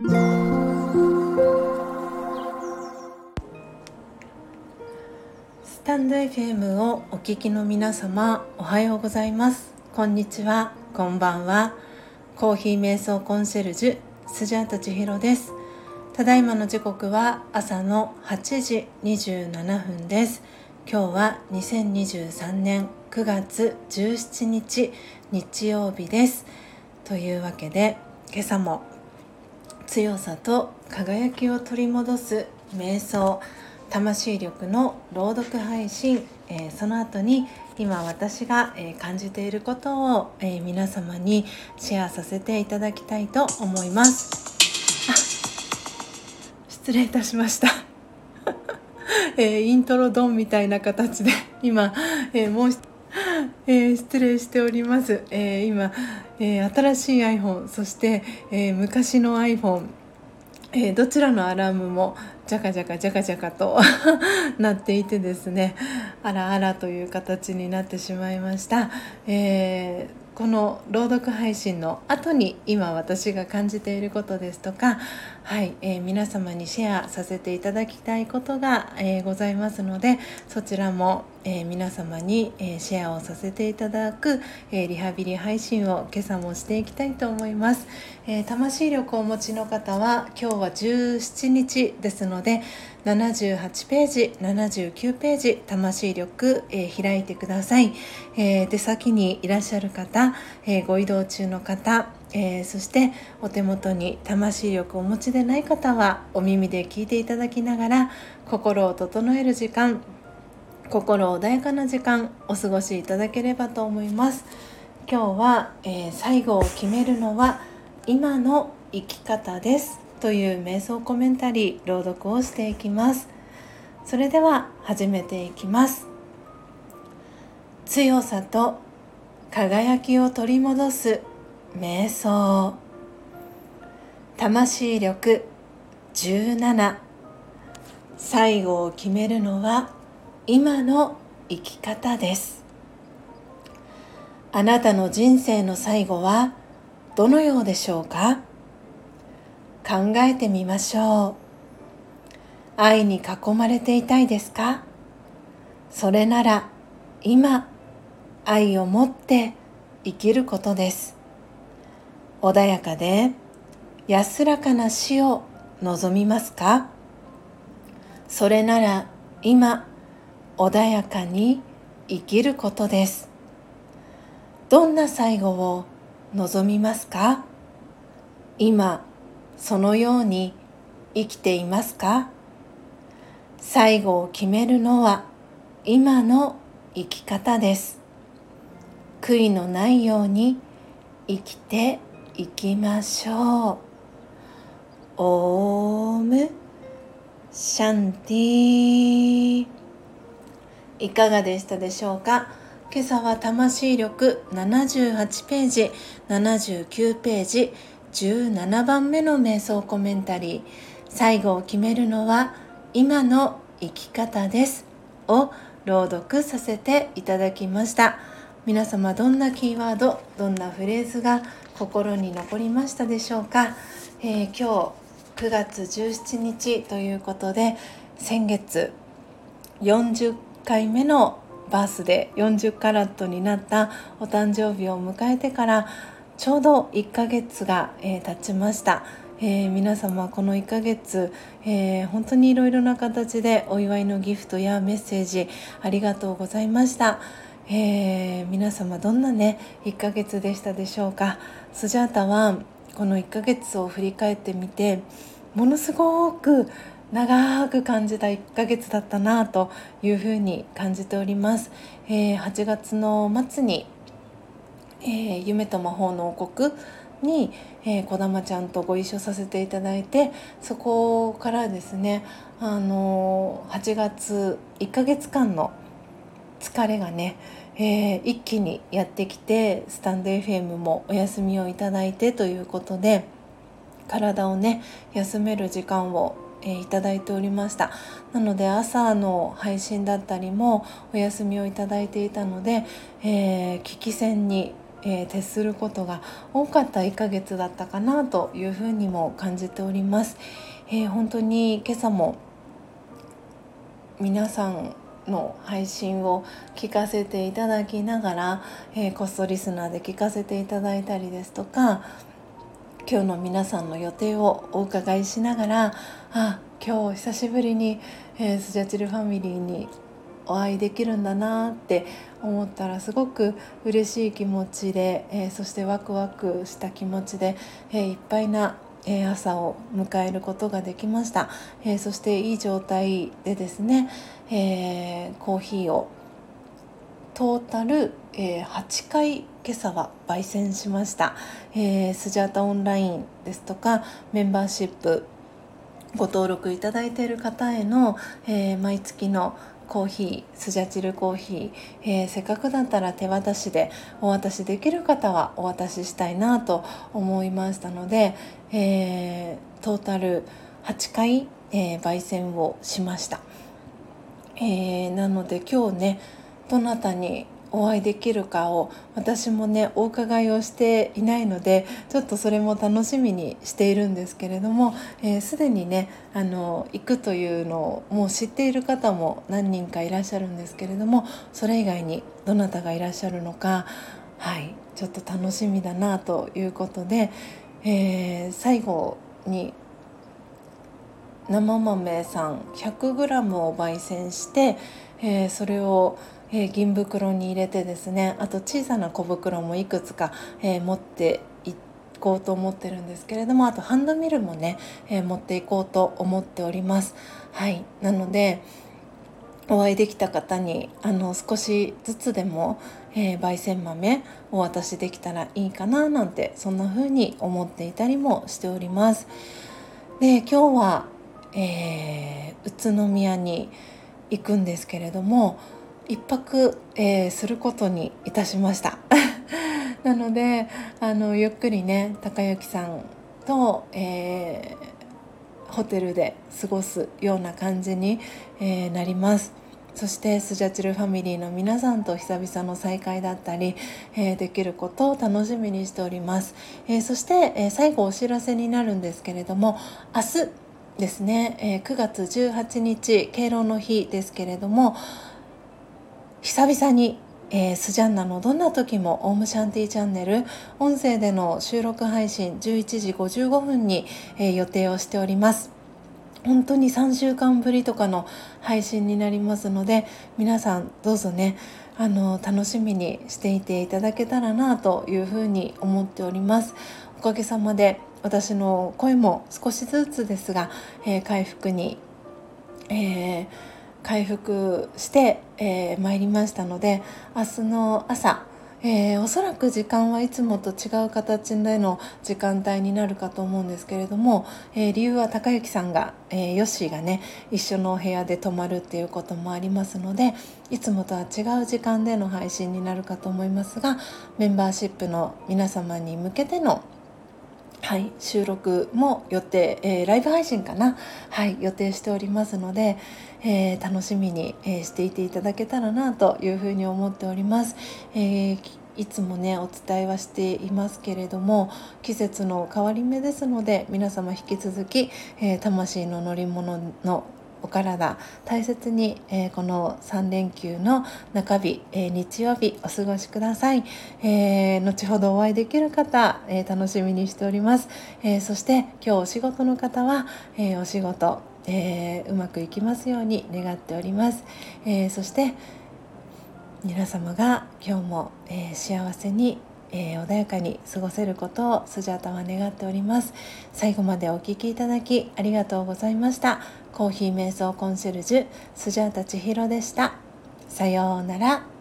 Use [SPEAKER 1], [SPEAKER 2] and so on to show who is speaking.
[SPEAKER 1] スタンド FM をお聞きの皆様おはようございます。こんにちは。こんばんは。コーヒー瞑想コンシェルジュスジャータ千尋です。ただいまの時刻は朝の8時27分です。今日は2023年9月17日日曜日です。というわけで今朝も強さと輝きを取り戻す瞑想魂力の朗読配信、えー、その後に今私が、えー、感じていることを、えー、皆様にシェアさせていただきたいと思います。失礼いたしました。えイントロドンみたいな形で今、えもうえー、失礼しております、えー、今、えー、新しい iPhone そして、え昔の iPhone えー、どちらのアラームもジャカジャカジャカジャカと なっていてですねあらあらという形になってしまいました、えーこの朗読配信の後に今私が感じていることですとか、はいえー、皆様にシェアさせていただきたいことが、えー、ございますのでそちらも、えー、皆様に、えシェアをさせていただく、えリハビリ配信を今朝もしていきたいと思います、え魂力をお持ちの方は今日は17日ですので78ページ79ページ魂力、えー、開いてください、えー、出先にいらっしゃる方、えー、ご移動中の方、えそしてお手元に魂力をお持ちでない方はお耳で聞いていただきながら心を整える時間心穏やかな時間お過ごしいただければと思います。今日は、え最後を決めるのは今の生き方です。という瞑想コメンタリー朗読をしていきます。それでは始めていきます。強さと輝きを取り戻す瞑想。魂力17最後を決めるのは今の生き方です。あなたの人生の最後はどのようでしょうか？考えてみましょう。愛に囲まれていたいですか？それなら今愛を持って生きることです。穏やかで安らかな死を望みますか？それなら今穏やかに生きることです。どんな最後を望みますか？今そのように生きていますか？最後を決めるのは今の生き方です。悔いのないように生きていきましょう。オーム。シャンティいかがでしたでしょうか？今朝は魂力78ページ79ページ。17番目の瞑想コメンタリー。最後を決めるのは今の生き方です。を朗読させていただきました。皆様どんなキーワードどんなフレーズが心に残りましたでしょうか、えー、今日9月17日ということで先月40回目のバースで40カラットになったお誕生日を迎えてからちょうど1ヶ月が、えー、経ちました、えー、皆様この1ヶ月、えー、本当にいろいろな形でお祝いのギフトやメッセージありがとうございました、え皆様どんなね1ヶ月でしたでしょうか。スジャータはこの1ヶ月を振り返ってみてものすごく長く感じた1ヶ月だったなというふうに感じております、え8月の末にえー、夢と魔法の王国に、えー、小玉ちゃんとご一緒させていただいてそこからですね、あのー、8月1ヶ月間の疲れがね、えー、一気にやってきてスタンド FM もお休みをいただいてということで体をね休める時間をえー、いただいておりました。なので朝の配信だったりもお休みをいただいていたので、えー、危機戦にえー、徹することが多かった1ヶ月だったかなというふうにも感じております。えー、本当に今朝も皆さんの配信を聞かせていただきながら、えー、コストリスナーで聞かせていただいたりですとか今日の皆さんの予定をお伺いしながらあ今日久しぶりに、えー、スジャチルファミリーにお会いできるんだなって思ったらすごく嬉しい気持ちで、えー、そしてワクワクした気持ちで、えー、いっぱいなえ朝を迎えることができました、えー、そしていい状態でですね、えー、コーヒーをトータル、えー、8回今朝は焙煎しました、え、スジャータオンラインですとかメンバーシップご登録いただいている方への、えー、毎月のコーヒースジャチルコーヒー、えー、せっかくだったら手渡しでお渡しできる方はお渡ししたいなと思いましたので、えー、トータル8回、えー、焙煎をしました、えなので今日ねどなたにお会いできるかを私もねお伺いをしていないのでちょっとそれも楽しみにしているんですけれどもすで、ー、にねあの行くというのをもう知っている方も何人かいらっしゃるんですけれどもそれ以外にどなたがいらっしゃるのかはいちょっと楽しみだなということで、えー、最後に生豆さん 100g を焙煎して、えー、それをえー、銀袋に入れてですねあと小さな小袋もいくつか、えー、持っていこうと思ってるんですけれどもあとハンドミルもね、え、持っていこうと思っております。はいなのでお会いできた方にあの少しずつでも、えー、焙煎豆お渡しできたらいいかななんてそんな風に思っていたりもしております。で今日は、えー、宇都宮に行くんですけれども一泊、えー、することにいたしました。なのであのゆっくりね高之さんと、えー、ホテルで過ごすような感じに、えー、なります。そしてスジャチルファミリーの皆さんと久々の再会だったり、えー、できることを楽しみにしております、えそして、え最後お知らせになるんですけれども明日ですね、え9月18日敬老の日ですけれども久々に、えー、スジャンナのどんな時もオームシャンティチャンネル音声での収録配信11時55分に、えー、予定をしております。本当に3週間ぶりとかの配信になりますので皆さんどうぞねあの楽しみにしていていただけたらなというふうに思っております。おかげさまで私の声も少しずつですが、えー、回復に、えー回復してま、えー、いりましたので明日の朝、えー、おそらく時間はいつもと違う形での時間帯になるかと思うんですけれども、えー、理由は高之さんが、えー、ヨッシーがね一緒のお部屋で泊まるっていうこともありますのでいつもとは違う時間での配信になるかと思いますがメンバーシップの皆様に向けてのはい、収録も予定、えー、ライブ配信かな、はい、予定しておりますので、えー、楽しみに、えー、していていただけたらなというふうに思っております。えーいつもねお伝えはしていますけれども季節の変わり目ですので皆様引き続き、えー、魂の乗り物のお体大切に、えー、この3連休の中日、えー、日曜日お過ごしください、えー、後ほどお会いできる方、え楽しみにしております、えそして今日お仕事の方は、えお仕事、えうまくいきますように願っております、えそして皆様が今日も、え幸せにえー、穏やかに過ごせることをスジャタは願っております。最後までお聞きいただきありがとうございました。コーヒー瞑想コンシェルジュスジャータ千尋でした。さようなら。